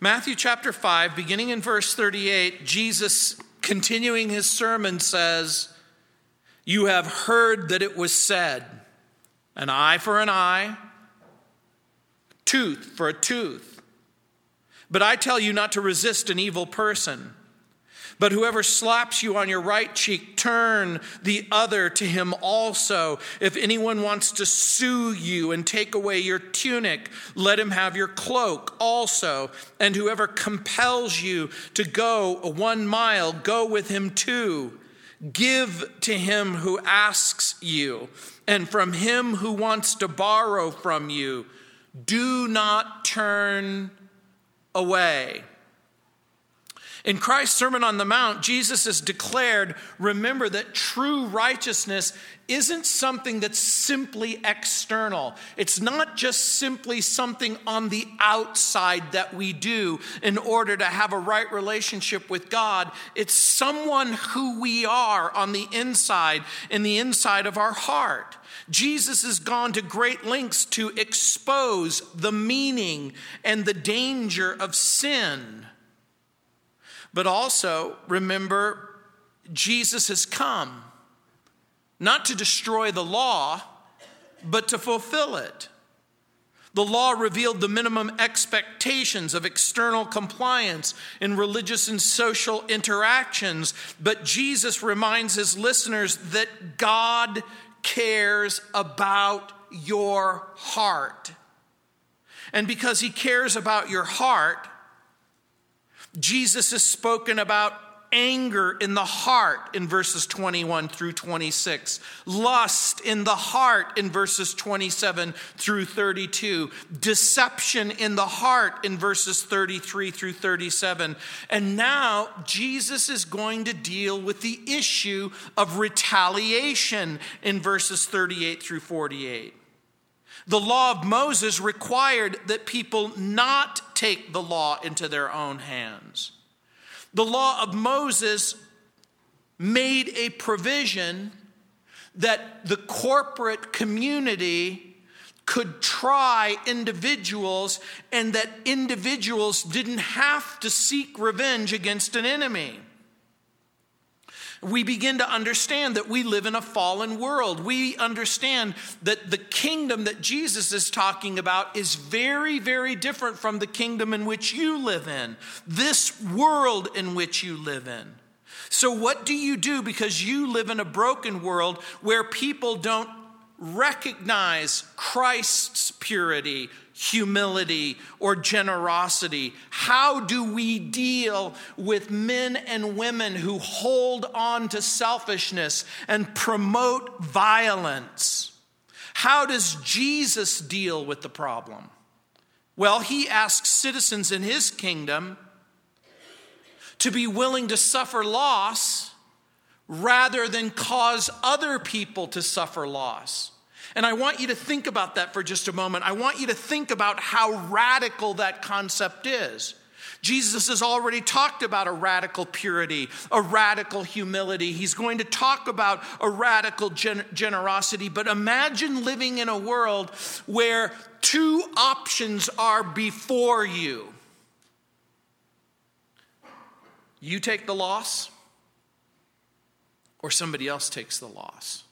Matthew chapter 5, beginning in verse 38, Jesus, continuing his sermon, says, You have heard that it was said, an eye for an eye, tooth for a tooth. But I tell you not to resist an evil person. But whoever slaps you on your right cheek, turn the other to him also. If anyone wants to sue you and take away your tunic, let him have your cloak also. And whoever compels you to go one mile, go with him too. Give to him who asks you, and from him who wants to borrow from you, do not turn away. In Christ's Sermon on the Mount, Jesus has declared remember that true righteousness isn't something that's simply external. It's not just simply something on the outside that we do in order to have a right relationship with God. It's someone who we are on the inside, in the inside of our heart. Jesus has gone to great lengths to expose the meaning and the danger of sin. But also, remember, Jesus has come not to destroy the law, but to fulfill it. The law revealed the minimum expectations of external compliance in religious and social interactions, but Jesus reminds his listeners that God cares about your heart. And because he cares about your heart, Jesus has spoken about anger in the heart in verses 21 through 26, lust in the heart in verses 27 through 32, deception in the heart in verses 33 through 37. And now Jesus is going to deal with the issue of retaliation in verses 38 through 48. The law of Moses required that people not take the law into their own hands. The law of Moses made a provision that the corporate community could try individuals and that individuals didn't have to seek revenge against an enemy we begin to understand that we live in a fallen world. We understand that the kingdom that Jesus is talking about is very, very different from the kingdom in which you live in, this world in which you live in. So, what do you do because you live in a broken world where people don't recognize Christ's purity, humility, or generosity? How do we deal with men and women who hold on to selfishness and promote violence? How does Jesus deal with the problem? Well, he asks citizens in his kingdom to be willing to suffer loss rather than cause other people to suffer loss. And I want you to think about that for just a moment. I want you to think about how radical that concept is. Jesus has already talked about a radical purity, a radical humility. He's going to talk about a radical gen- generosity. But imagine living in a world where two options are before you you take the loss, or somebody else takes the loss.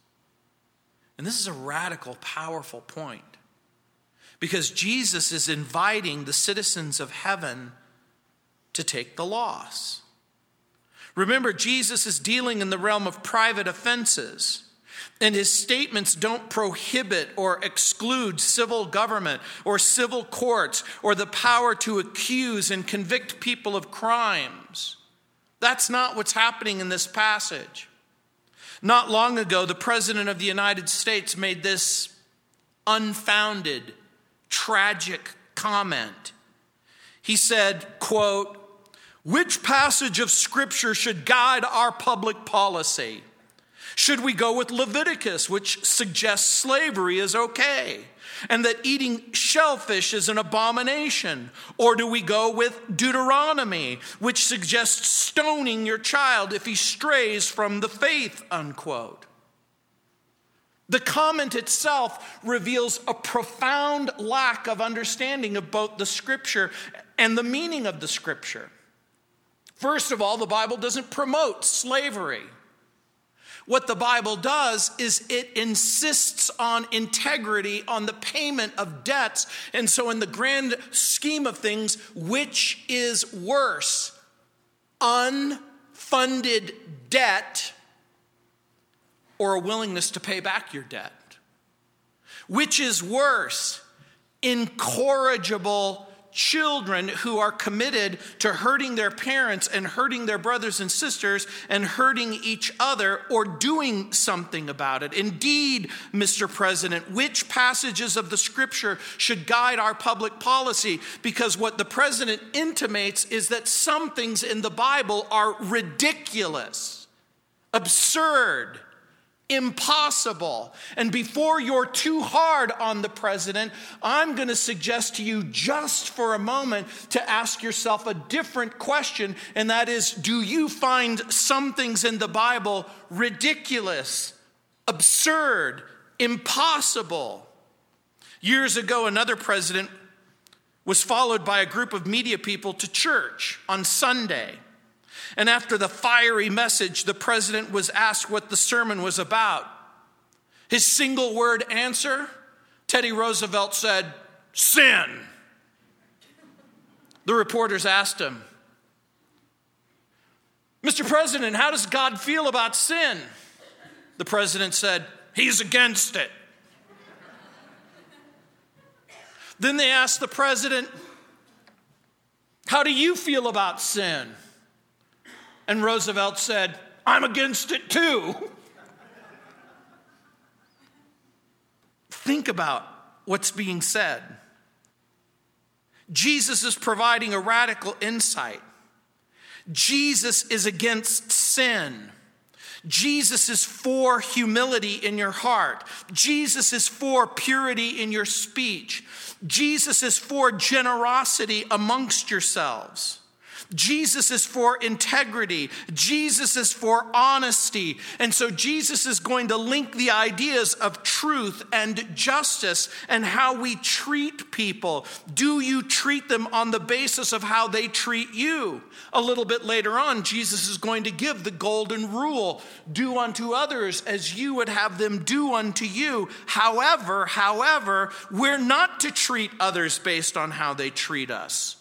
And this is a radical, powerful point because Jesus is inviting the citizens of heaven to take the loss. Remember, Jesus is dealing in the realm of private offenses. And his statements don't prohibit or exclude civil government or civil courts or the power to accuse and convict people of crimes. That's not what's happening in this passage. Not long ago, the President of the United States made this unfounded, tragic comment. He said, quote, which passage of scripture should guide our public policy? Should we go with Leviticus, which suggests slavery is okay? And that eating shellfish is an abomination? Or do we go with Deuteronomy, which suggests stoning your child if he strays from the faith, unquote? The comment itself reveals a profound lack of understanding of both the scripture and the meaning of the scripture. First of all, the Bible doesn't promote slavery. What the Bible does is it insists on integrity, on the payment of debts. And so, in the grand scheme of things, which is worse? Unfunded debt or a willingness to pay back your debt? Which is worse? Incorrigible children who are committed to hurting their parents and hurting their brothers and sisters and hurting each other or doing something about it. Indeed, Mr. President, which passages of the scripture should guide our public policy? Because what the president intimates is that some things in the Bible are ridiculous, absurd impossible. And before you're too hard on the president, I'm going to suggest to you just for a moment to ask yourself a different question, and that is do you find some things in the Bible ridiculous, absurd, impossible? Years ago, another president was followed by a group of media people to church on Sunday. And after the fiery message, the president was asked what the sermon was about. His single word answer Teddy Roosevelt said, Sin. The reporters asked him, Mr. President, how does God feel about sin? The president said, He's against it. then they asked the president, How do you feel about sin? And Roosevelt said, I'm against it too. Think about what's being said. Jesus is providing a radical insight. Jesus is against sin. Jesus is for humility in your heart. Jesus is for purity in your speech. Jesus is for generosity amongst yourselves. Jesus is for integrity. Jesus is for honesty. And so Jesus is going to link the ideas of truth and justice and how we treat people. Do you treat them on the basis of how they treat you? A little bit later on, Jesus is going to give the golden rule do unto others as you would have them do unto you. However, however, we're not to treat others based on how they treat us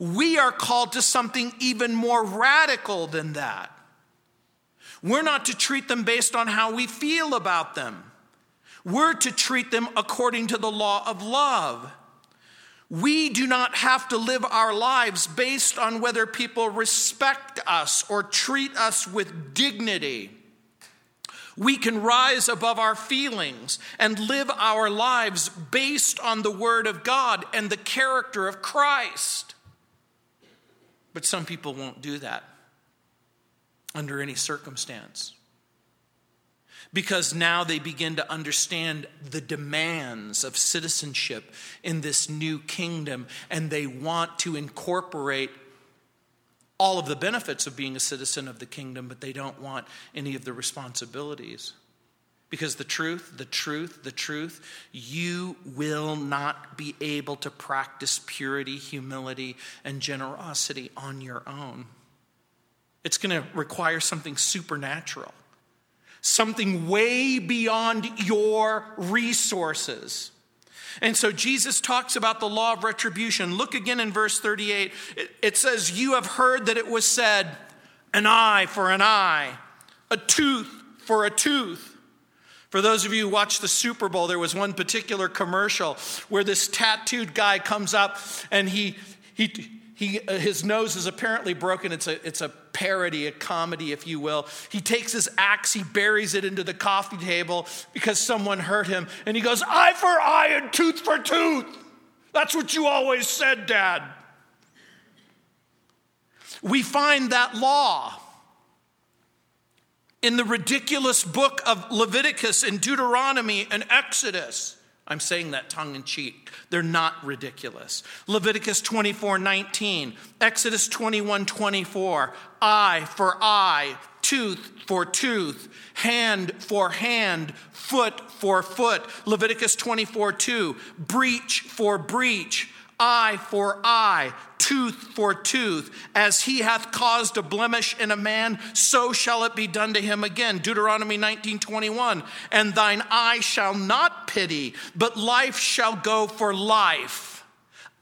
we are called to something even more radical than that. We're not to treat them based on how we feel about them. We're to treat them according to the law of love. We do not have to live our lives based on whether people respect us or treat us with dignity. We can rise above our feelings and live our lives based on the Word of God and the character of Christ. But some people won't do that under any circumstance. Because now they begin to understand the demands of citizenship in this new kingdom, and they want to incorporate all of the benefits of being a citizen of the kingdom, but they don't want any of the responsibilities. Because the truth, the truth, the truth, you will not be able to practice purity, humility, and generosity on your own. It's going to require something supernatural, something way beyond your resources. And so Jesus talks about the law of retribution. Look again in verse 38. It says, You have heard that it was said, an eye for an eye, a tooth for a tooth. For those of you who watched the Super Bowl, there was one particular commercial where this tattooed guy comes up and he, he, he, uh, his nose is apparently broken. It's a, it's a parody, a comedy, if you will. He takes his axe, he buries it into the coffee table because someone hurt him, and he goes, Eye for eye and tooth for tooth. That's what you always said, Dad. We find that law in the ridiculous book of Leviticus and Deuteronomy and Exodus. I'm saying that tongue in cheek. They're not ridiculous. Leviticus 24 19, Exodus 21 24, eye for eye, tooth for tooth, hand for hand, foot for foot. Leviticus 24 2, breach for breach, eye for eye, tooth for tooth. As he hath caused a blemish in a man, so shall it be done to him again. Deuteronomy 19:21. And thine eye shall not pity, but life shall go for life.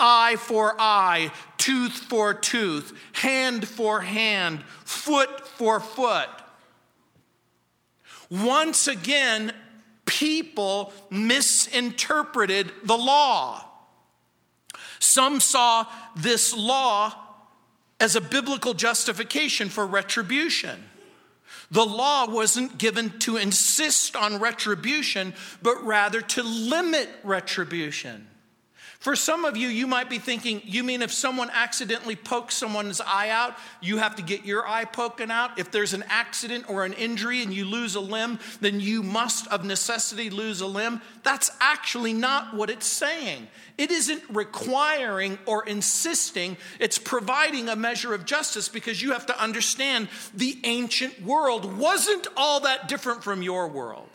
Eye for eye, tooth for tooth, hand for hand, foot for foot. Once again, people misinterpreted the law. Some saw this law as a biblical justification for retribution. The law wasn't given to insist on retribution, but rather to limit retribution. For some of you, you might be thinking, you mean if someone accidentally pokes someone's eye out, you have to get your eye poken out? If there's an accident or an injury and you lose a limb, then you must of necessity lose a limb? That's actually not what it's saying. It isn't requiring or insisting, it's providing a measure of justice because you have to understand the ancient world wasn't all that different from your world.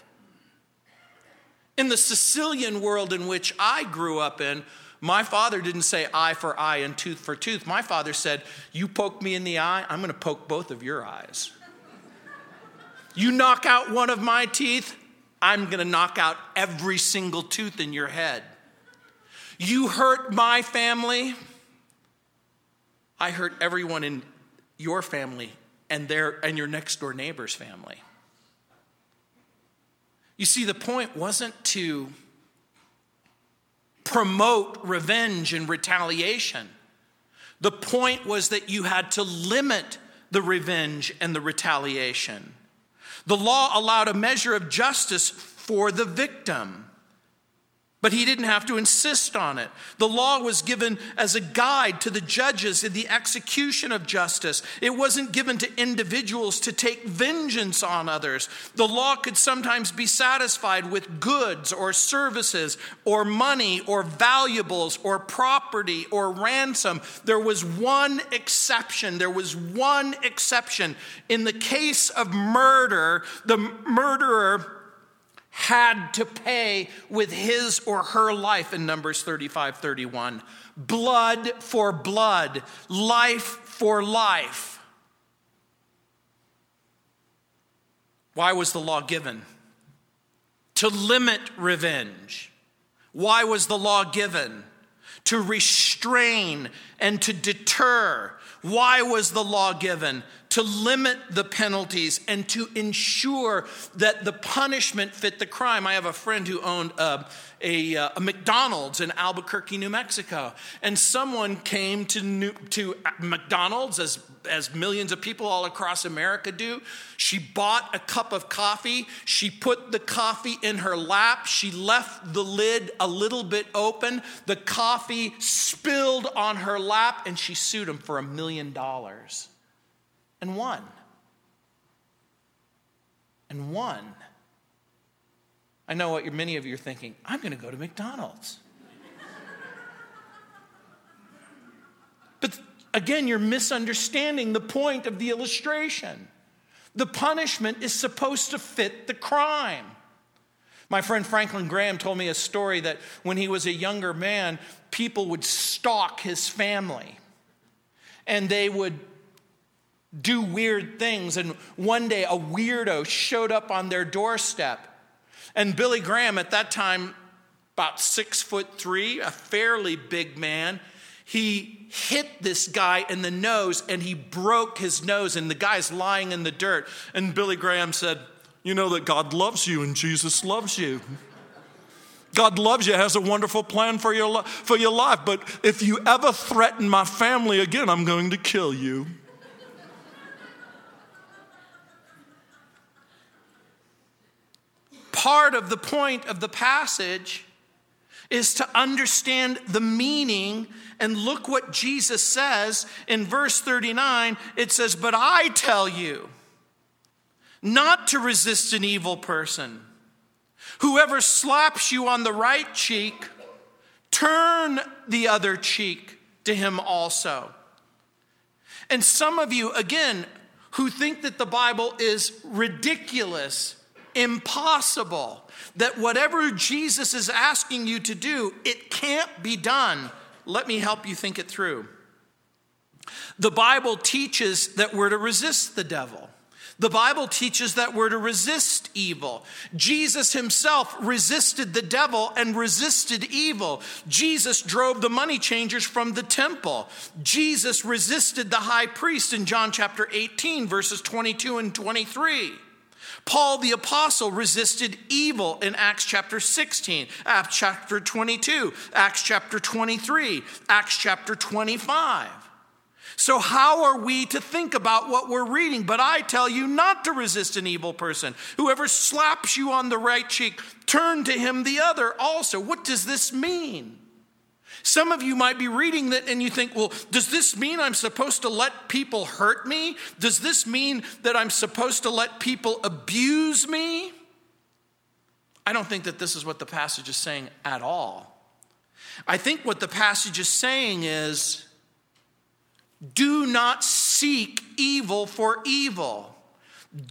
In the Sicilian world in which I grew up in, my father didn't say eye for eye and tooth for tooth. My father said, You poke me in the eye, I'm going to poke both of your eyes. You knock out one of my teeth, I'm going to knock out every single tooth in your head. You hurt my family, I hurt everyone in your family and their and your next door neighbor's family. You see, the point wasn't to promote revenge and retaliation. The point was that you had to limit the revenge and the retaliation. The law allowed a measure of justice for the victim but he didn't have to insist on it. The law was given as a guide to the judges in the execution of justice. It wasn't given to individuals to take vengeance on others. The law could sometimes be satisfied with goods or services or money or valuables or property or ransom. There was one exception. There was one exception. In the case of murder, the murderer had to pay with his or her life in Numbers 35 31. Blood for blood, life for life. Why was the law given? To limit revenge. Why was the law given? To restrain and to deter. Why was the law given? To limit the penalties and to ensure that the punishment fit the crime. I have a friend who owned uh, a, uh, a, McDonald's in Albuquerque, New Mexico, and someone came to, New, to McDonald's, as, as millions of people all across America do. She bought a cup of coffee. She put the coffee in her lap. She left the lid a little bit open. The coffee spilled on her lap, and she sued him for a million dollars and one. And one. I know what many of you are thinking I'm going to go to McDonald's. but again, you're misunderstanding the point of the illustration. The punishment is supposed to fit the crime. My friend Franklin Graham told me a story that when he was a younger man, people would stalk his family and they would do weird things. And one day a weirdo showed up on their doorstep. And Billy Graham, at that time, about six foot three, a fairly big man, he hit this guy in the nose and he broke his nose, and the guy's lying in the dirt. And Billy Graham said, You know that God loves you and Jesus loves you. God loves you, has a wonderful plan for your, for your life. But if you ever threaten my family again, I'm going to kill you. Part of the point of the passage is to understand the meaning and look what Jesus says in verse 39. It says, But I tell you not to resist an evil person. Whoever slaps you on the right cheek, turn the other cheek to him also. And some of you, again, who think that the Bible is ridiculous impossible. That whatever Jesus is asking you to do, it can't be done. Let me help you think it through. The Bible teaches that we're to resist the devil. The Bible teaches that we're to resist evil. Jesus himself resisted the devil and resisted evil. Jesus drove the money changers from the temple. Jesus resisted the high priest in John chapter 18, verses 22 and 23. Paul the apostle resisted evil in Acts chapter 16, Acts chapter 22, Acts chapter 23, Acts chapter 25. So, how are we to think about what we're reading? But I tell you not to resist an evil person. Whoever slaps you on the right cheek, turn to him the other also. What does this mean? Some of you might be reading that and you think, well, does this mean I'm supposed to let people hurt me? Does this mean that I'm supposed to let people abuse me? I don't think that this is what the passage is saying at all. I think what the passage is saying is do not seek evil for evil.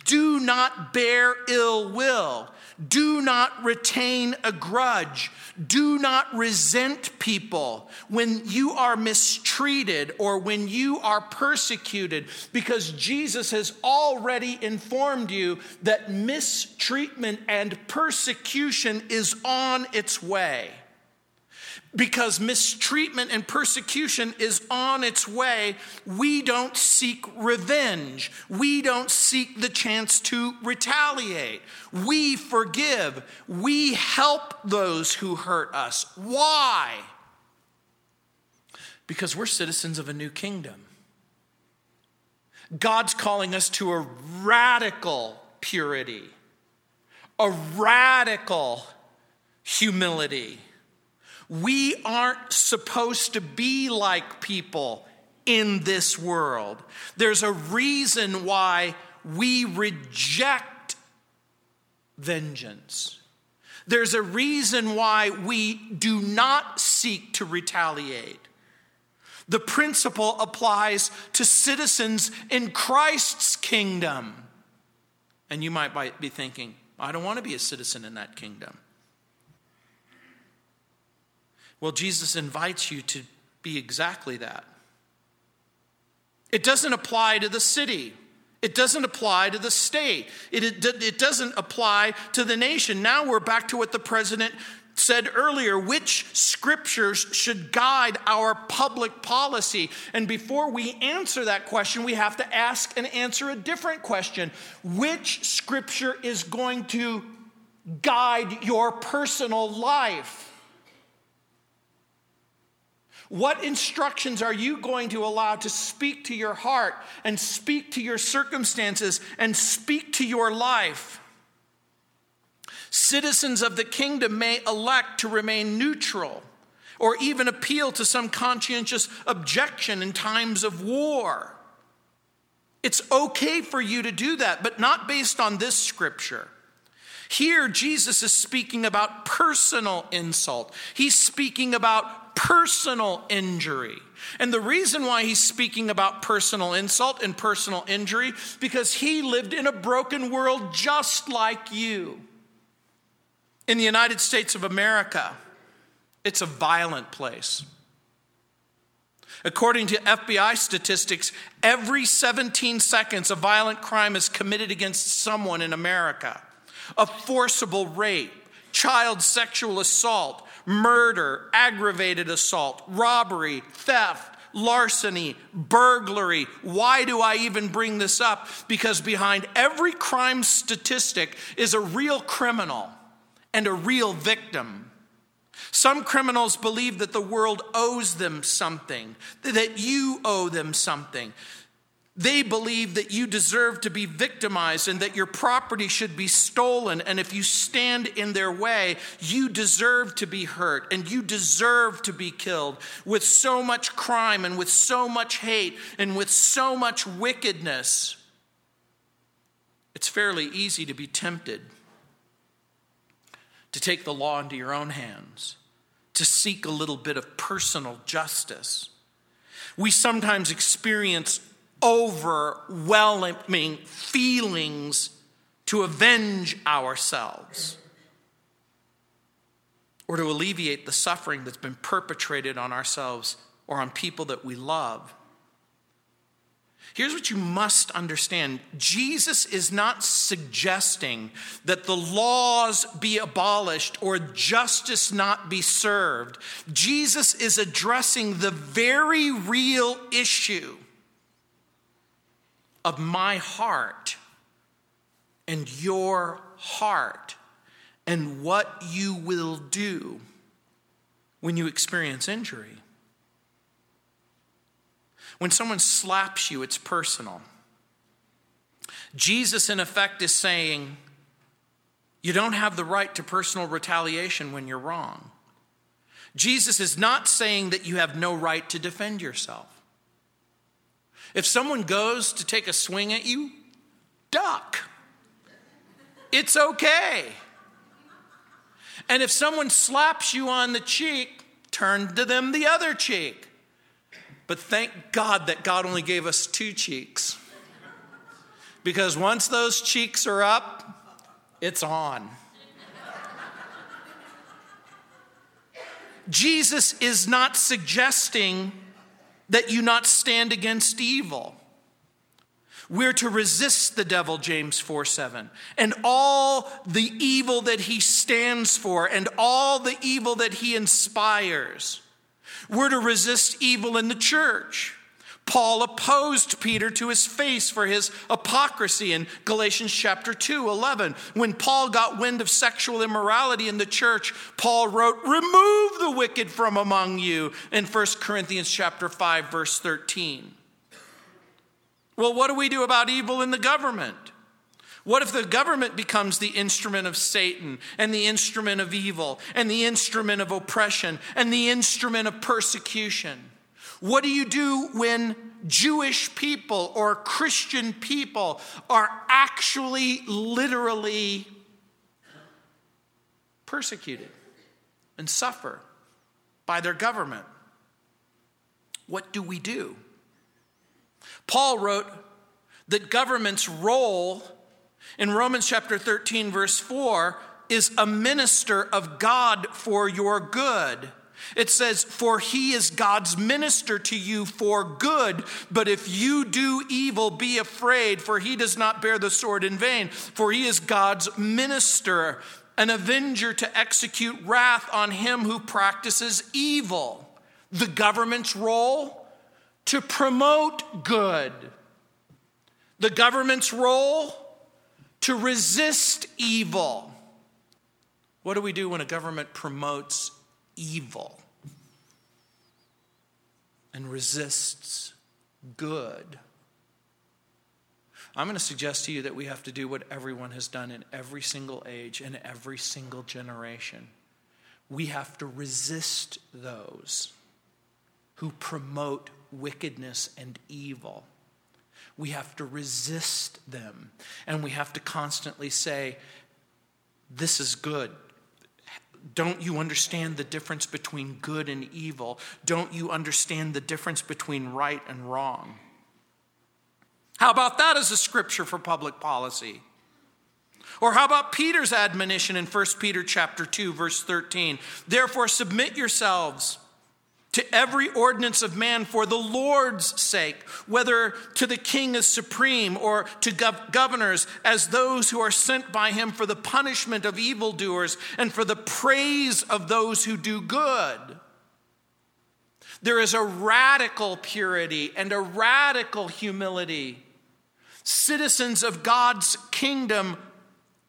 Do not bear ill will. Do not retain a grudge. Do not resent people when you are mistreated or when you are persecuted, because Jesus has already informed you that mistreatment and persecution is on its way because mistreatment and persecution is on its way, we don't seek revenge. We don't seek the chance to retaliate. We forgive. We help those who hurt us. Why? Because we're citizens of a new kingdom. God's calling us to a radical purity, a radical humility we aren't supposed to be like people in this world. There's a reason why we reject vengeance. There's a reason why we do not seek to retaliate. The principle applies to citizens in Christ's kingdom. And you might be thinking, I don't want to be a citizen in that kingdom. Well, Jesus invites you to be exactly that. It doesn't apply to the city. It doesn't apply to the state. It, it, it, doesn't apply to the nation. Now we're back to what the president said earlier which scriptures should guide our public policy. And before we answer that question, we have to ask and answer a different question Which scripture is going to guide your personal life? What instructions are you going to allow to speak to your heart and speak to your circumstances and speak to your life? Citizens of the kingdom may elect to remain neutral or even appeal to some conscientious objection in times of war. It's okay for you to do that, but not based on this scripture. Here, Jesus is speaking about personal insult. He's speaking about personal injury. And the reason why he's speaking about personal insult and personal injury because he lived in a broken world just like you. In the United States of America, it's a violent place. According to FBI statistics, every 17 seconds a violent crime is committed against someone in America. A forcible rape, child sexual assault, murder, aggravated assault, robbery, theft, larceny, burglary. Why do I even bring this up? Because behind every crime statistic is a real criminal and a real victim. Some criminals believe that the world owes them something, that you owe them something. They believe that you deserve to be victimized and that your property should be stolen. And if you stand in their way, you deserve to be hurt and you deserve to be killed. With so much crime and with so much hate and with so much wickedness, it's fairly easy to be tempted to take the law into your own hands, to seek a little bit of personal justice. We sometimes experience overwhelming feelings to avenge ourselves or to alleviate the suffering that's been perpetrated on ourselves or on people that we love. Here's what you must understand Jesus is not suggesting that the laws be abolished or justice not be served. Jesus is addressing the very real issue of my heart and your heart and what you will do when you experience injury. When someone slaps you, it's personal. Jesus, in effect, is saying, You don't have the right to personal retaliation when you're wrong. Jesus is not saying that you have no right to defend yourself. If someone goes to take a swing at you, duck. It's okay. And if someone slaps you on the cheek, turn to them the other cheek. But thank God that God only gave us two cheeks. Because once those cheeks are up, it's on. Jesus is not suggesting that you not stand against evil. We're to resist the devil, James 4 7, and all the evil that he stands for, and all the evil that he inspires. We're to resist evil in the church. Paul opposed Peter to his face for his hypocrisy in Galatians chapter 2 11. When Paul got wind of sexual immorality in the church, Paul wrote, Remove the wicked from among you in 1 Corinthians chapter 5, verse 13. Well, what do we do about evil in the government? What if the government becomes the instrument of Satan and the instrument of evil and the instrument of oppression and the instrument of persecution? What do you do when Jewish people or Christian people are actually literally persecuted and suffer by their government? What do we do? Paul wrote that government's role in Romans chapter 13, verse 4, is a minister of God for your good. It says, For he is God's minister to you for good. But if you do evil, be afraid, for he does not bear the sword in vain. For he is God's minister, an avenger to execute wrath on him who practices evil. The government's role? to promote good. The government's role to resist evil. What do we do when a government promotes evil and resists good? I'm going to suggest to you that we have to do what everyone has done in every single age and every single generation. We have to resist those who promote wickedness and evil. We have to resist them. And we have to constantly say, This is good. Don't you understand the difference between good and evil? Don't you understand the difference between right and wrong? How about that as a scripture for public policy? Or how about Peter's admonition in 1 Peter chapter 2 verse 13? Therefore submit yourselves to every ordinance of man for the Lord's sake, whether to the king as supreme or to gov- governors as those who are sent by him for the punishment of evildoers and for the praise of those who do good. There is a radical purity and a radical humility. Citizens of God's kingdom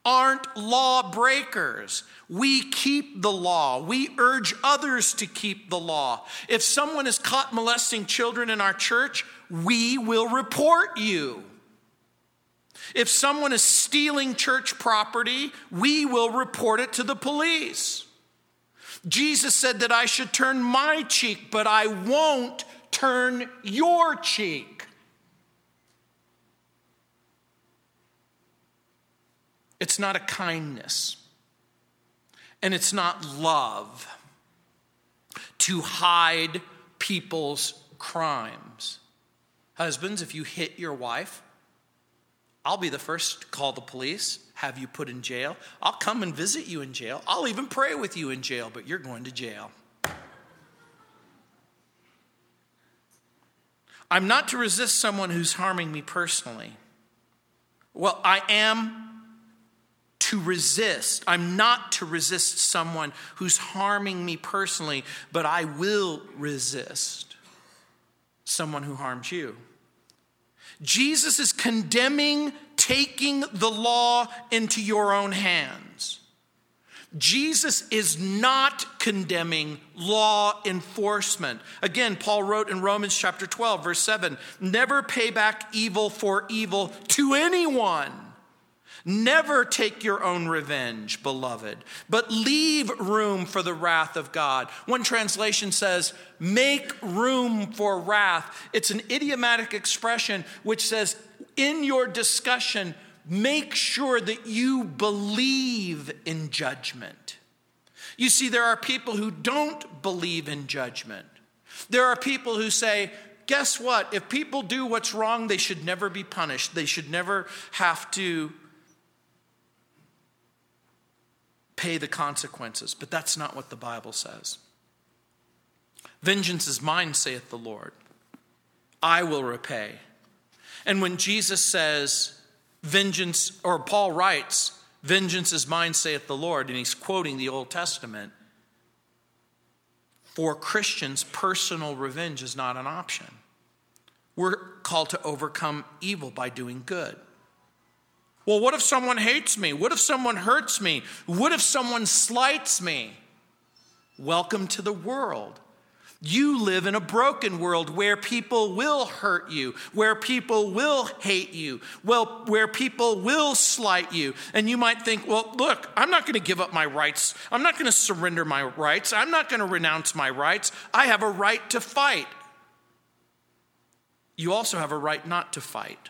aren't lawbreakers. We keep the law. We urge others to keep the law. If someone is caught molesting children in our church, we will report you. If someone is stealing church property, we will report it to the police. Jesus said that I should turn my cheek, but I won't turn your cheek. It's not a kindness and it's not love to hide people's crimes. Husbands, if you hit your wife, I'll be the first to call the police, have you put in jail. I'll come and visit you in jail. I'll even pray with you in jail, but you're going to jail. I'm not to resist someone who's harming me personally. Well, I am to resist. I'm not to resist someone who's harming me personally, but I will resist someone who harms you. Jesus is condemning taking the law into your own hands. Jesus is not condemning law enforcement. Again, Paul wrote in Romans chapter 12, verse 7 never pay back evil for evil to anyone. Never take your own revenge, beloved, but leave room for the wrath of God. One translation says, make room for wrath. It's an idiomatic expression which says, in your discussion, make sure that you believe in judgment. You see, there are people who don't believe in judgment. There are people who say, guess what? If people do what's wrong, they should never be punished. They should never have to pay the consequences. But that's not what the Bible says. Vengeance is mine, saith the Lord. I will repay. And when Jesus says, vengeance, or Paul writes, vengeance is mine, saith the Lord, and he's quoting the Old Testament, for Christians, personal revenge is not an option. We're called to overcome evil by doing good. Well, what if someone hates me? What if someone hurts me? What if someone slights me? Welcome to the world. You live in a broken world where people will hurt you, where people will hate you, well, where people will slight you. And you might think, well, look, I'm not going to give up my rights. I'm not going to surrender my rights. I'm not going to renounce my rights. I have a right to fight. You also have a right not to fight.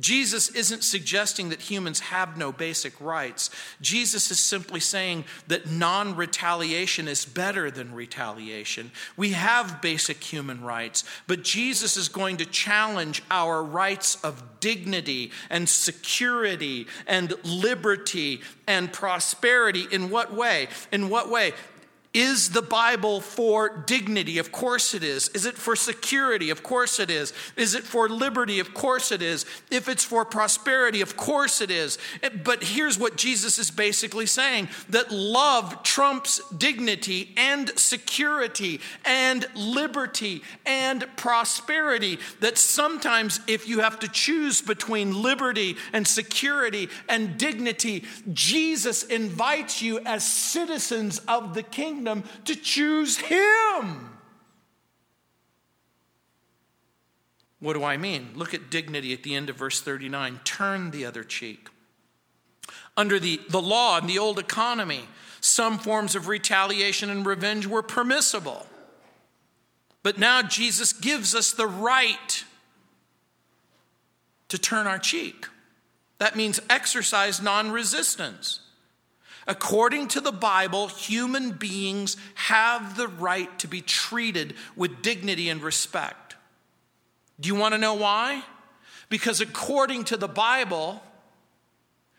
Jesus isn't suggesting that humans have no basic rights. Jesus is simply saying that non retaliation is better than retaliation. We have basic human rights, but Jesus is going to challenge our rights of dignity and security and liberty and prosperity. In what way? In what way? Is the Bible for dignity? Of course it is. Is it for security? Of course it is. Is it for liberty? Of course it is. If it's for prosperity, of course it is. But here's what Jesus is basically saying that love trumps dignity and security and liberty and prosperity. That sometimes, if you have to choose between liberty and security and dignity, Jesus invites you as citizens of the kingdom kingdom to choose Him. What do I mean? Look at dignity at the end of verse 39. Turn the other cheek. Under the, the law and the old economy, some forms of retaliation and revenge were permissible. But now Jesus gives us the right to turn our cheek. That means exercise non resistance. According to the Bible, human beings have the right to be treated with dignity and respect. Do you want to know why? Because according to the Bible,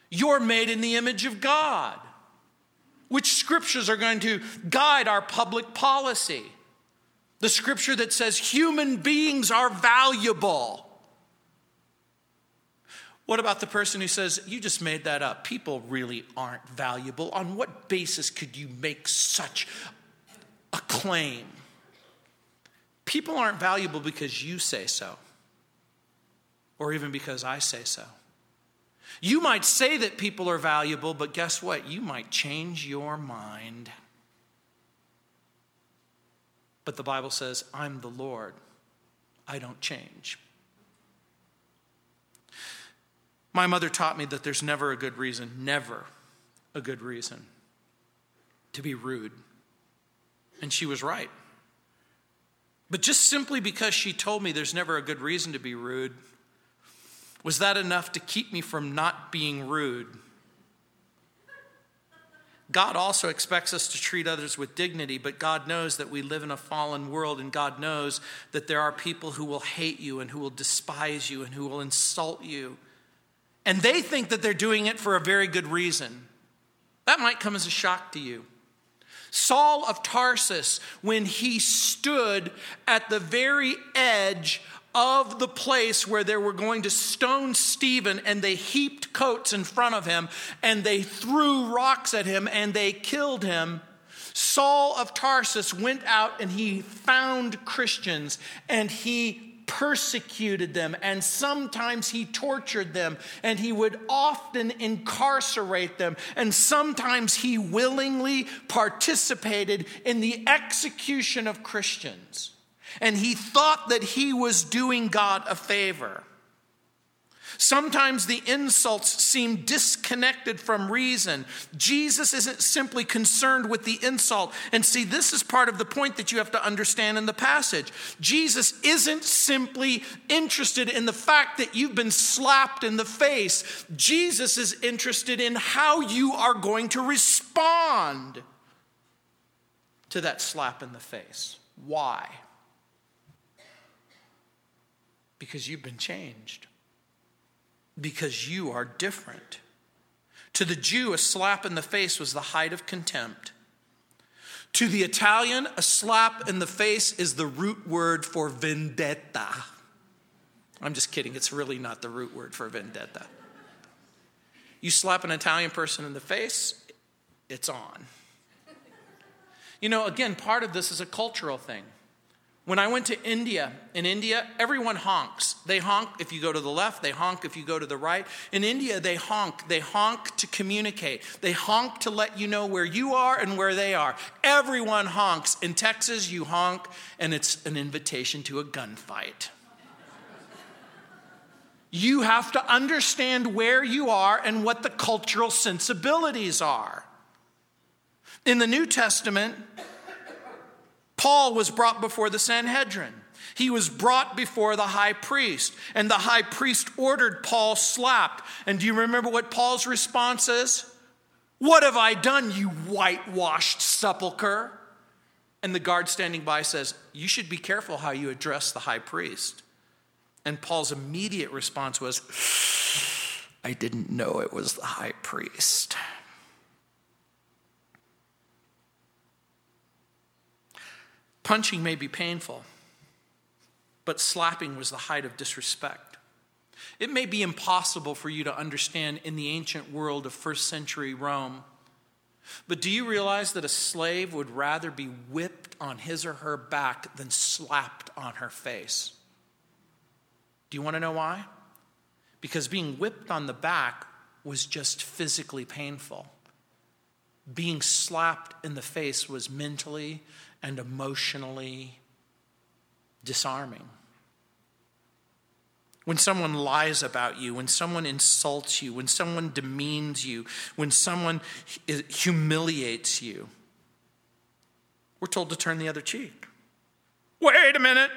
you're made in the image of God. Which scriptures are going to guide our public policy? The scripture that says human beings are valuable. What about the person who says, You just made that up? People really aren't valuable. On what basis could you make such a claim? People aren't valuable because you say so, or even because I say so. You might say that people are valuable, but guess what? You might change your mind. But the Bible says, I'm the Lord, I don't change. My mother taught me that there's never a good reason, never a good reason to be rude. And she was right. But just simply because she told me there's never a good reason to be rude, was that enough to keep me from not being rude? God also expects us to treat others with dignity, but God knows that we live in a fallen world, and God knows that there are people who will hate you and who will despise you and who will insult you and they think that they're doing it for a very good reason. That might come as a shock to you. Saul of Tarsus, when he stood at the very edge of the place where they were going to stone Stephen, and they heaped coats in front of him, and they threw rocks at him, and they killed him. Saul of Tarsus went out and he found Christians and he persecuted them and sometimes he tortured them and he would often incarcerate them and sometimes he willingly participated in the execution of Christians. And he thought that he was doing God a favor. Sometimes the insults seem disconnected from reason. Jesus isn't simply concerned with the insult. And see, this is part of the point that you have to understand in the passage. Jesus isn't simply interested in the fact that you've been slapped in the face, Jesus is interested in how you are going to respond to that slap in the face. Why? Because you've been changed because you are different. To the Jew, a slap in the face was the height of contempt. To the Italian, a slap in the face is the root word for vendetta. I'm just kidding, it's really not the root word for vendetta. You slap an Italian person in the face, it's on. You know, again, part of this is a cultural thing. When I went to India, in India, everyone honks. They honk if you go to the left, they honk if you go to the right. In India, they honk. They honk to communicate, they honk to let you know where you are and where they are. Everyone honks. In Texas, you honk, and it's an invitation to a gunfight. You have to understand where you are and what the cultural sensibilities are. In the New Testament, Paul was brought before the Sanhedrin. He was brought before the high priest, and the high priest ordered Paul slapped. And do you remember what Paul's response is? What have I done, you whitewashed sepulchre? And the guard standing by says, You should be careful how you address the high priest. And Paul's immediate response was, I didn't know it was the high priest. Punching may be painful, but slapping was the height of disrespect. It may be impossible for you to understand in the ancient world of first century Rome, but do you realize that a slave would rather be whipped on his or her back than slapped on her face? Do you want to know why? Because being whipped on the back was just physically painful. Being slapped in the face was mentally and emotionally disarming. When someone lies about you, when someone insults you, when someone demeans you, when someone humiliates you, we're told to turn the other cheek. Wait a minute.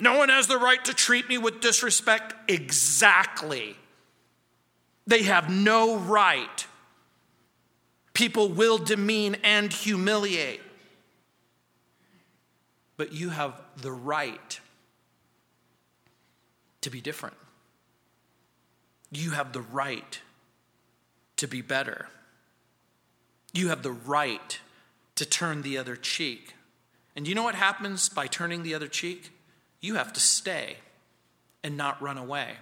No one has the right to treat me with disrespect. Exactly. They have no right. People will demean and humiliate but you have the right to be different. You have the right to be better. You have the right to turn the other cheek. And you know what happens by turning the other cheek? You have to stay and not run away.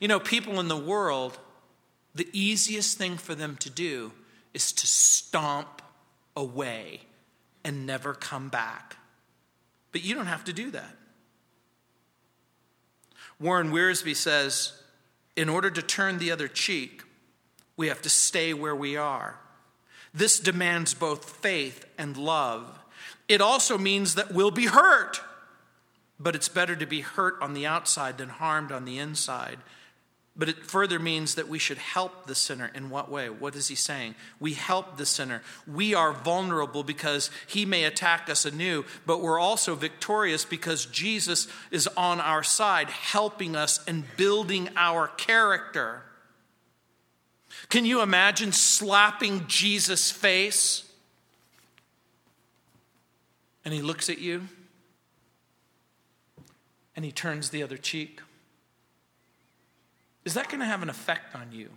You know, people in the world, the easiest thing for them to do is to stomp away and never come back. But you don't have to do that. Warren Wiersbe says in order to turn the other cheek, we have to stay where we are. This demands both faith and love. It also means that we'll be hurt, but it's better to be hurt on the outside than harmed on the inside. But it further means that we should help the sinner. In what way? What is he saying? We help the sinner. We are vulnerable because he may attack us anew, but we're also victorious because Jesus is on our side, helping us and building our character. Can you imagine slapping Jesus' face? And he looks at you and he turns the other cheek. Is that going to have an effect on you?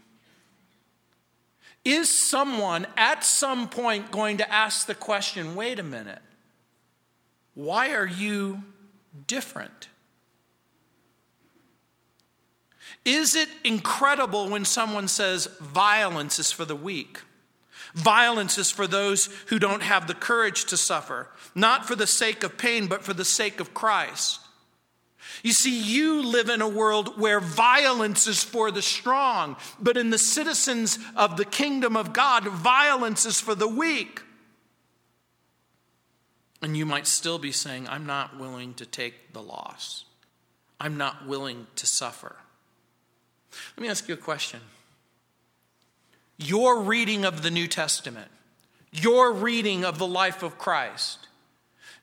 Is someone at some point going to ask the question wait a minute, why are you different? Is it incredible when someone says violence is for the weak? Violence is for those who don't have the courage to suffer, not for the sake of pain, but for the sake of Christ. You see, you live in a world where violence is for the strong, but in the citizens of the kingdom of God, violence is for the weak. And you might still be saying, I'm not willing to take the loss, I'm not willing to suffer. Let me ask you a question. Your reading of the New Testament, your reading of the life of Christ,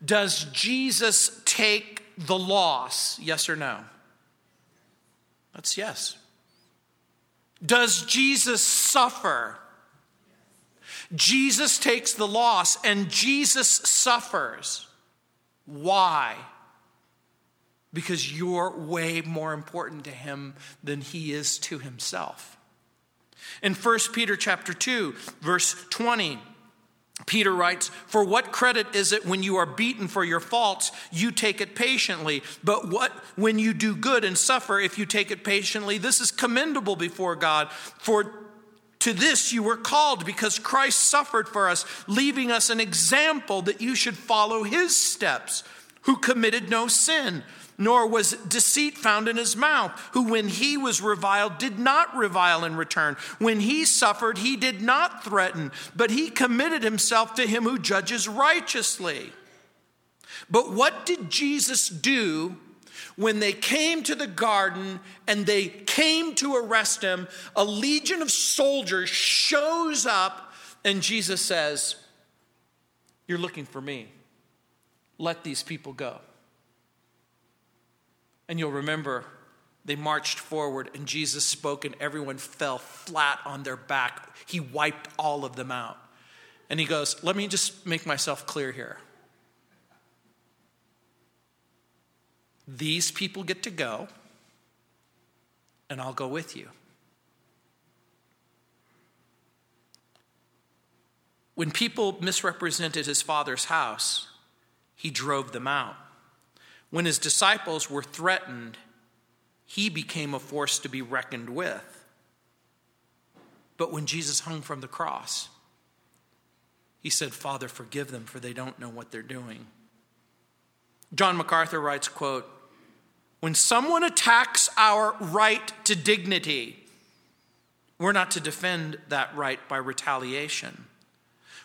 does Jesus take the loss? Yes or no? That's yes. Does Jesus suffer? Jesus takes the loss and Jesus suffers. Why? Because you're way more important to him than he is to himself. In 1 Peter chapter 2, verse 20, Peter writes, For what credit is it when you are beaten for your faults, you take it patiently? But what when you do good and suffer, if you take it patiently, this is commendable before God. For to this you were called because Christ suffered for us, leaving us an example that you should follow his steps, who committed no sin nor was deceit found in his mouth, who, when he was reviled, did not revile in return. When he suffered, he did not threaten, but he committed himself to him who judges righteously. But what did Jesus do when they came to the garden and they came to arrest him? A legion of soldiers shows up, and Jesus says, You're looking for me. Let these people go. And you'll remember they marched forward and Jesus spoke, and everyone fell flat on their back. He wiped all of them out. And he goes, Let me just make myself clear here. These people get to go, and I'll go with you. When people misrepresented his father's house, he drove them out. When his disciples were threatened, he became a force to be reckoned with. But when Jesus hung from the cross, he said, Father, forgive them, for they don't know what they're doing. John MacArthur writes, quote, When someone attacks our right to dignity, we're not to defend that right by retaliation.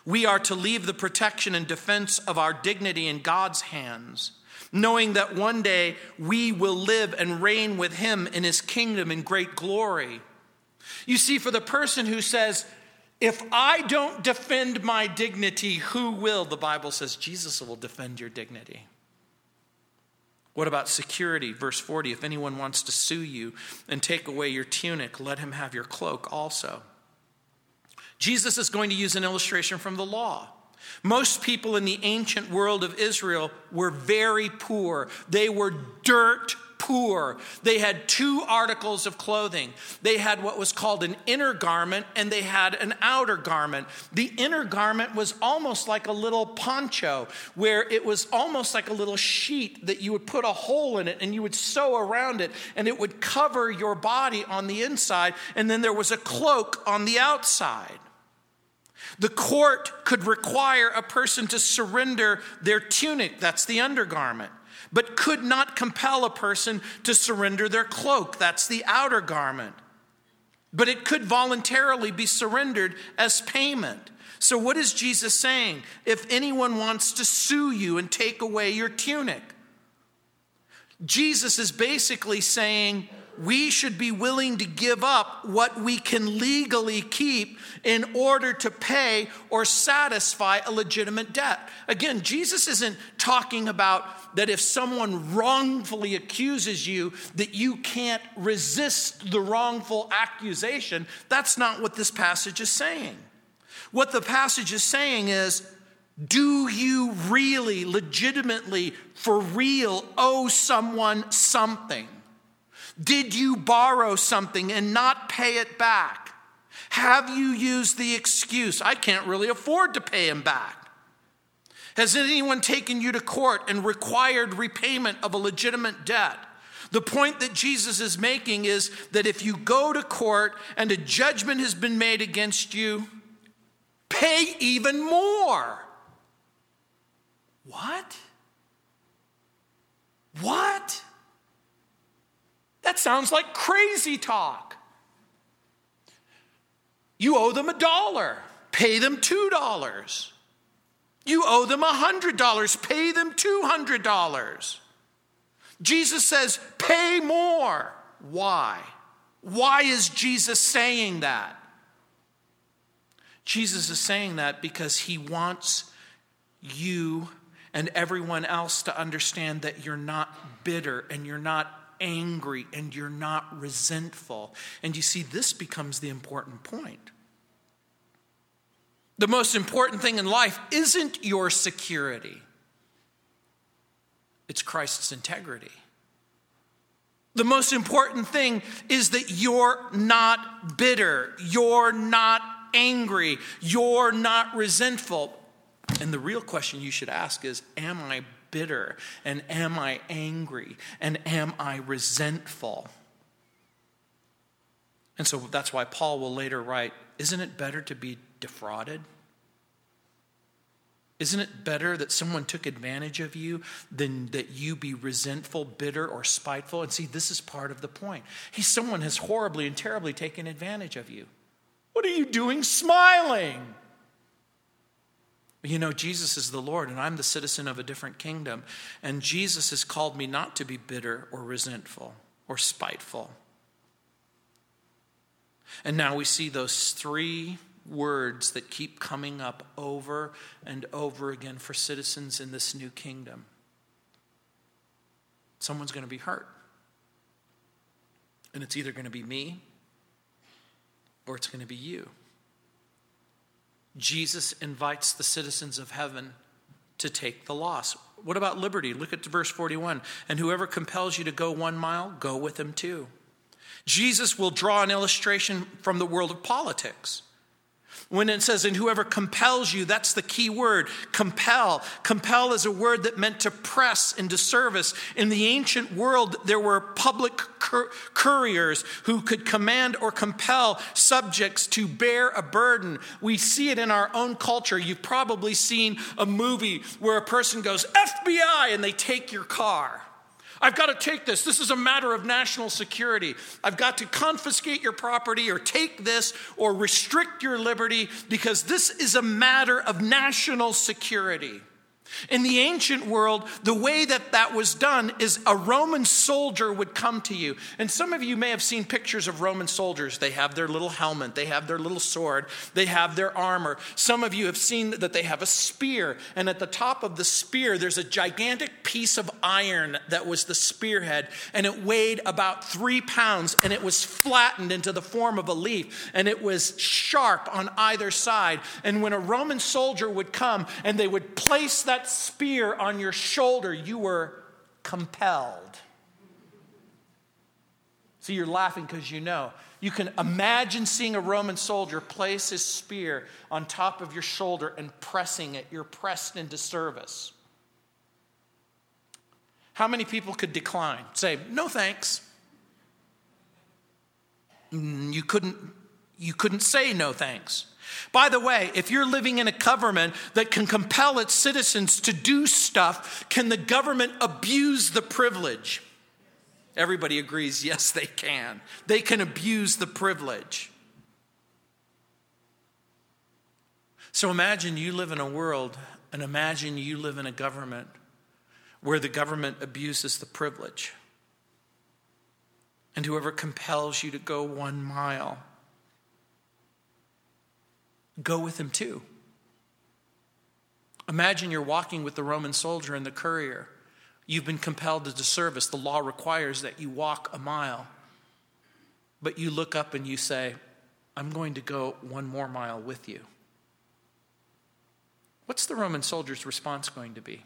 We are to leave the protection and defense of our dignity in God's hands knowing that one day we will live and reign with him in his kingdom in great glory. You see, for the person who says, if I don't defend my dignity, who will? The Bible says Jesus will defend your dignity. What about security? Verse 40 If anyone wants to sue you and take away your tunic, let him have your cloak also. Jesus is going to use an illustration from the law. Most people in the ancient world of Israel were very poor. They were dirt poor. They had two articles of clothing. They had what was called an inner garment and they had an outer garment. The inner garment was almost like a little poncho, where it was almost like a little sheet that you would put a hole in it and you would sew around it and it would cover your body on the inside. And then there was a cloak on the outside. The court could require a person to surrender their tunic, that's the undergarment, but could not compel a person to surrender their cloak, that's the outer garment. But it could voluntarily be surrendered as payment. So, what is Jesus saying? If anyone wants to sue you and take away your tunic, Jesus is basically saying, we should be willing to give up what we can legally keep in order to pay or satisfy a legitimate debt. Again, Jesus isn't talking about that if someone wrongfully accuses you that you can't resist the wrongful accusation. That's not what this passage is saying. What the passage is saying is do you really legitimately for real owe someone something? Did you borrow something and not pay it back? Have you used the excuse, I can't really afford to pay him back? Has anyone taken you to court and required repayment of a legitimate debt? The point that Jesus is making is that if you go to court and a judgment has been made against you, pay even more. What? What? That sounds like crazy talk. You owe them a dollar, pay them two dollars. You owe them a hundred dollars, pay them two hundred dollars. Jesus says, pay more. Why? Why is Jesus saying that? Jesus is saying that because he wants you and everyone else to understand that you're not bitter and you're not angry and you're not resentful. And you see, this becomes the important point. The most important thing in life isn't your security, it's Christ's integrity. The most important thing is that you're not bitter, you're not angry, you're not resentful. And the real question you should ask is Am I bitter? And am I angry? And am I resentful? And so that's why Paul will later write Isn't it better to be defrauded? Isn't it better that someone took advantage of you than that you be resentful, bitter, or spiteful? And see, this is part of the point. He, someone has horribly and terribly taken advantage of you. What are you doing smiling? You know, Jesus is the Lord, and I'm the citizen of a different kingdom. And Jesus has called me not to be bitter or resentful or spiteful. And now we see those three words that keep coming up over and over again for citizens in this new kingdom. Someone's going to be hurt. And it's either going to be me or it's going to be you. Jesus invites the citizens of heaven to take the loss. What about liberty? Look at verse 41. And whoever compels you to go one mile, go with him too. Jesus will draw an illustration from the world of politics. When it says, and whoever compels you, that's the key word compel. Compel is a word that meant to press into service. In the ancient world, there were public cur- couriers who could command or compel subjects to bear a burden. We see it in our own culture. You've probably seen a movie where a person goes, FBI, and they take your car. I've got to take this. This is a matter of national security. I've got to confiscate your property or take this or restrict your liberty because this is a matter of national security. In the ancient world, the way that that was done is a Roman soldier would come to you. And some of you may have seen pictures of Roman soldiers. They have their little helmet, they have their little sword, they have their armor. Some of you have seen that they have a spear. And at the top of the spear, there's a gigantic piece of iron that was the spearhead. And it weighed about three pounds. And it was flattened into the form of a leaf. And it was sharp on either side. And when a Roman soldier would come and they would place that that spear on your shoulder, you were compelled. See, you're laughing because you know. You can imagine seeing a Roman soldier place his spear on top of your shoulder and pressing it. You're pressed into service. How many people could decline? Say, no thanks. Mm, you couldn't, you couldn't say no thanks. By the way, if you're living in a government that can compel its citizens to do stuff, can the government abuse the privilege? Everybody agrees, yes, they can. They can abuse the privilege. So imagine you live in a world, and imagine you live in a government where the government abuses the privilege. And whoever compels you to go one mile go with him too. Imagine you're walking with the Roman soldier and the courier. You've been compelled to service. The law requires that you walk a mile. But you look up and you say, I'm going to go one more mile with you. What's the Roman soldier's response going to be?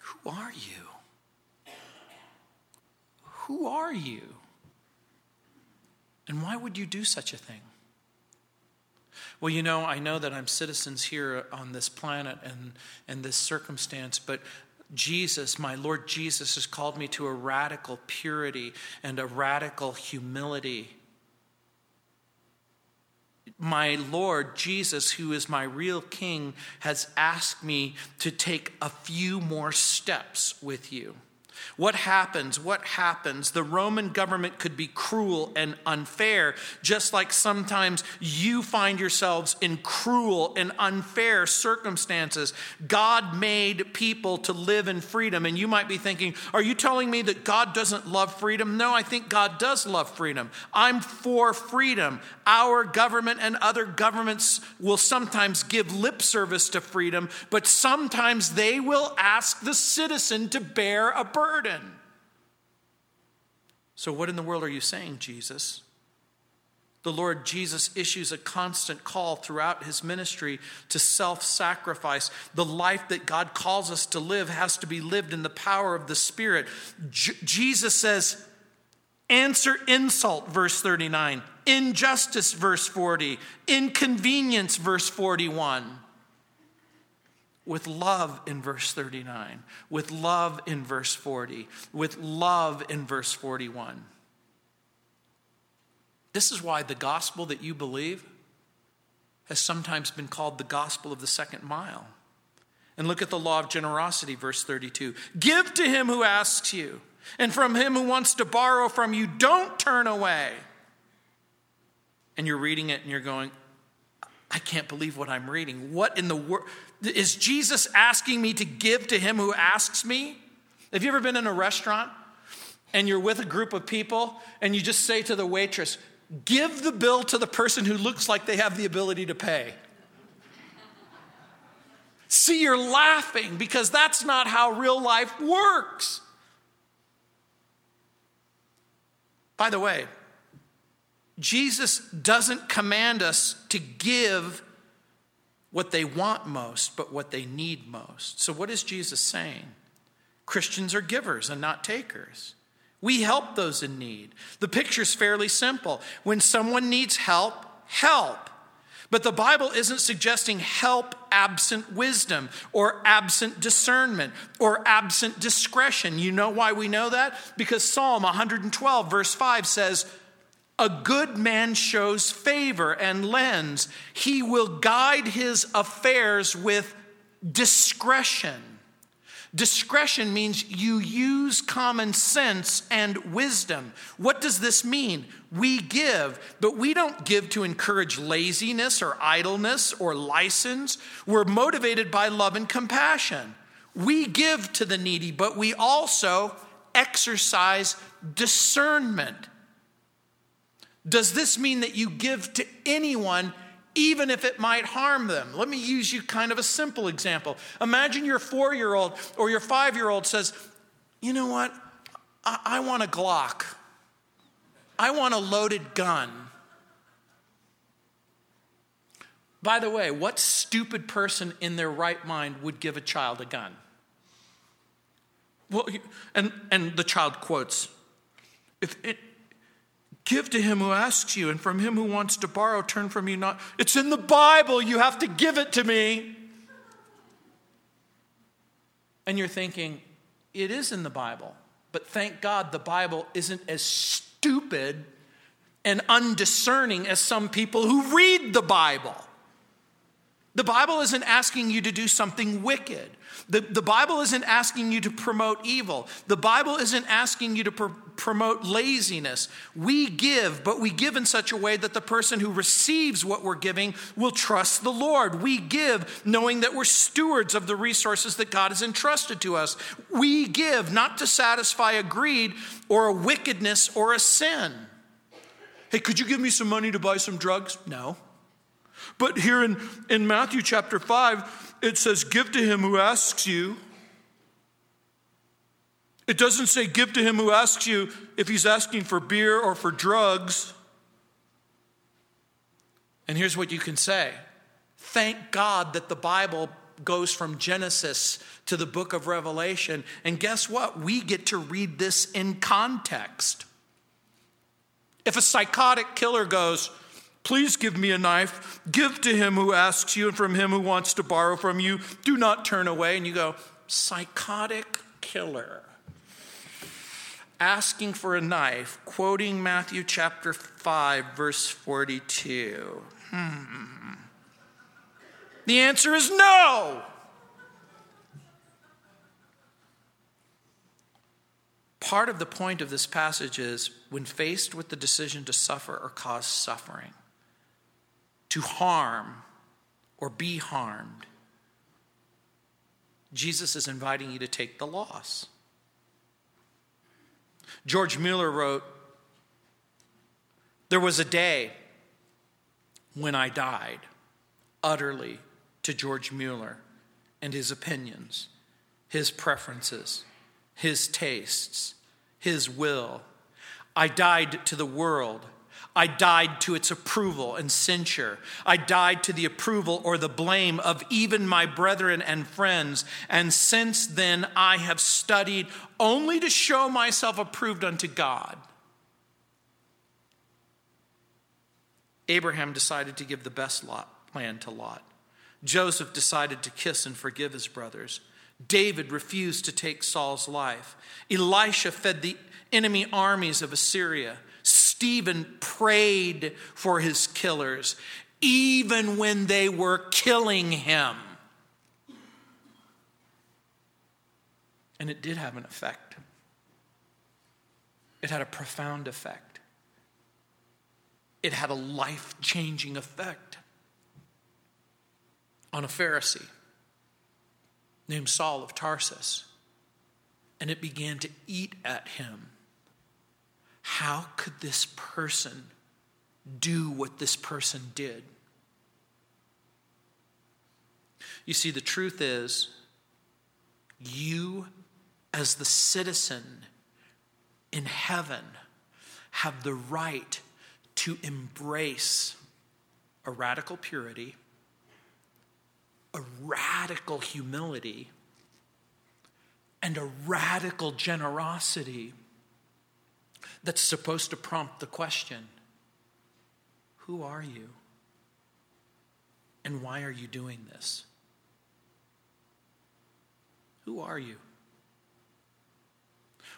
Who are you? Who are you? And why would you do such a thing? Well, you know, I know that I'm citizens here on this planet and, and this circumstance, but Jesus, my Lord Jesus, has called me to a radical purity and a radical humility. My Lord Jesus, who is my real King, has asked me to take a few more steps with you. What happens? What happens? The Roman government could be cruel and unfair, just like sometimes you find yourselves in cruel and unfair circumstances. God made people to live in freedom. And you might be thinking, are you telling me that God doesn't love freedom? No, I think God does love freedom. I'm for freedom. Our government and other governments will sometimes give lip service to freedom, but sometimes they will ask the citizen to bear a burden. So, what in the world are you saying, Jesus? The Lord Jesus issues a constant call throughout his ministry to self sacrifice. The life that God calls us to live has to be lived in the power of the Spirit. J- Jesus says, Answer insult, verse 39, injustice, verse 40, inconvenience, verse 41 with love in verse 39, with love in verse 40, with love in verse 41. This is why the gospel that you believe has sometimes been called the gospel of the second mile. And look at the law of generosity, verse 32. Give to him who asks you, and from him who wants to borrow from you, don't turn away. And you're reading it and you're going, I can't believe what I'm reading. What in the world? Is Jesus asking me to give to him who asks me? Have you ever been in a restaurant and you're with a group of people and you just say to the waitress, Give the bill to the person who looks like they have the ability to pay? See, you're laughing because that's not how real life works. By the way, Jesus doesn't command us to give what they want most, but what they need most. So, what is Jesus saying? Christians are givers and not takers. We help those in need. The picture's fairly simple. When someone needs help, help. But the Bible isn't suggesting help absent wisdom or absent discernment or absent discretion. You know why we know that? Because Psalm 112, verse 5 says, a good man shows favor and lends. He will guide his affairs with discretion. Discretion means you use common sense and wisdom. What does this mean? We give, but we don't give to encourage laziness or idleness or license. We're motivated by love and compassion. We give to the needy, but we also exercise discernment. Does this mean that you give to anyone even if it might harm them? Let me use you kind of a simple example. Imagine your four year old or your five year old says, You know what? I-, I want a Glock, I want a loaded gun. By the way, what stupid person in their right mind would give a child a gun? Well, and, and the child quotes, if it, Give to him who asks you, and from him who wants to borrow, turn from you not. It's in the Bible. You have to give it to me. And you're thinking, it is in the Bible. But thank God the Bible isn't as stupid and undiscerning as some people who read the Bible. The Bible isn't asking you to do something wicked. The, the Bible isn't asking you to promote evil. The Bible isn't asking you to promote laziness. We give, but we give in such a way that the person who receives what we're giving will trust the Lord. We give knowing that we're stewards of the resources that God has entrusted to us. We give not to satisfy a greed or a wickedness or a sin. Hey, could you give me some money to buy some drugs? No. But here in, in Matthew chapter 5, it says, Give to him who asks you. It doesn't say, Give to him who asks you if he's asking for beer or for drugs. And here's what you can say Thank God that the Bible goes from Genesis to the book of Revelation. And guess what? We get to read this in context. If a psychotic killer goes, Please give me a knife, give to him who asks you, and from him who wants to borrow from you, do not turn away. And you go, Psychotic killer asking for a knife, quoting Matthew chapter 5, verse 42. Hmm. The answer is no. Part of the point of this passage is when faced with the decision to suffer or cause suffering, to harm or be harmed, Jesus is inviting you to take the loss. George Mueller wrote There was a day when I died utterly to George Mueller and his opinions, his preferences, his tastes, his will. I died to the world I died to its approval and censure. I died to the approval or the blame of even my brethren and friends. And since then, I have studied only to show myself approved unto God. Abraham decided to give the best lot, land to Lot. Joseph decided to kiss and forgive his brothers. David refused to take Saul's life. Elisha fed the enemy armies of Assyria. Stephen prayed for his killers, even when they were killing him. And it did have an effect. It had a profound effect. It had a life changing effect on a Pharisee named Saul of Tarsus. And it began to eat at him how could this person do what this person did? You see, the truth is, you, as the citizen in heaven, have the right to embrace a radical purity, a radical humility, and a radical generosity that's supposed to prompt the question Who are you? And why are you doing this? Who are you?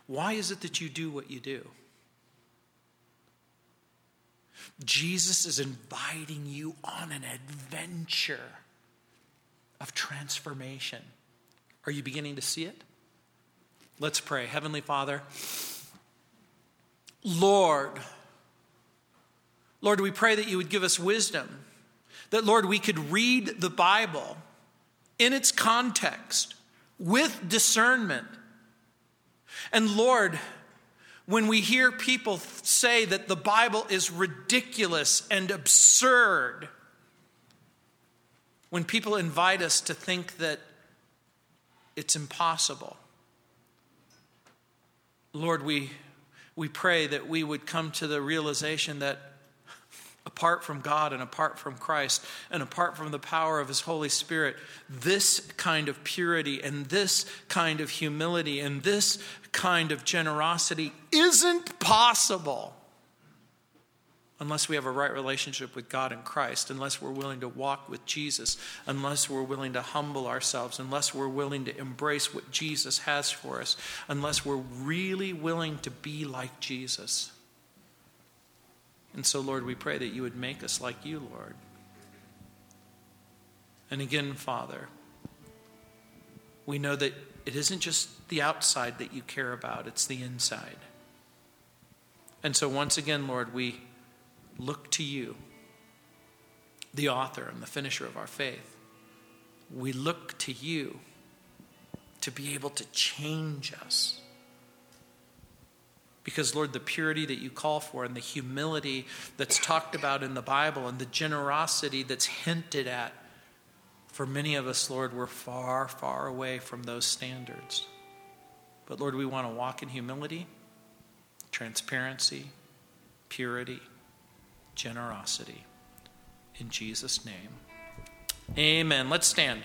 Why is it that you do what you do? Jesus is inviting you on an adventure of transformation. Are you beginning to see it? Let's pray. Heavenly Father, Lord. Lord, we pray that you would give us wisdom, that, Lord, we could read the Bible in its context with discernment. And Lord, when we hear people say that the Bible is ridiculous and absurd, when people invite us to think that it's impossible, Lord, we we pray that we would come to the realization that apart from God and apart from Christ and apart from the power of His Holy Spirit, this kind of purity and this kind of humility and this kind of generosity isn't possible unless we have a right relationship with God and Christ, unless we're willing to walk with Jesus, unless we're willing to humble ourselves, unless we're willing to embrace what Jesus has for us, unless we're really willing to be like Jesus. And so, Lord, we pray that you would make us like you, Lord. And again, Father, we know that it isn't just the outside that you care about, it's the inside. And so, once again, Lord, we look to you, the author and the finisher of our faith. We look to you to be able to change us. Because, Lord, the purity that you call for and the humility that's talked about in the Bible and the generosity that's hinted at, for many of us, Lord, we're far, far away from those standards. But, Lord, we want to walk in humility, transparency, purity generosity. In Jesus' name. Amen. Let's stand.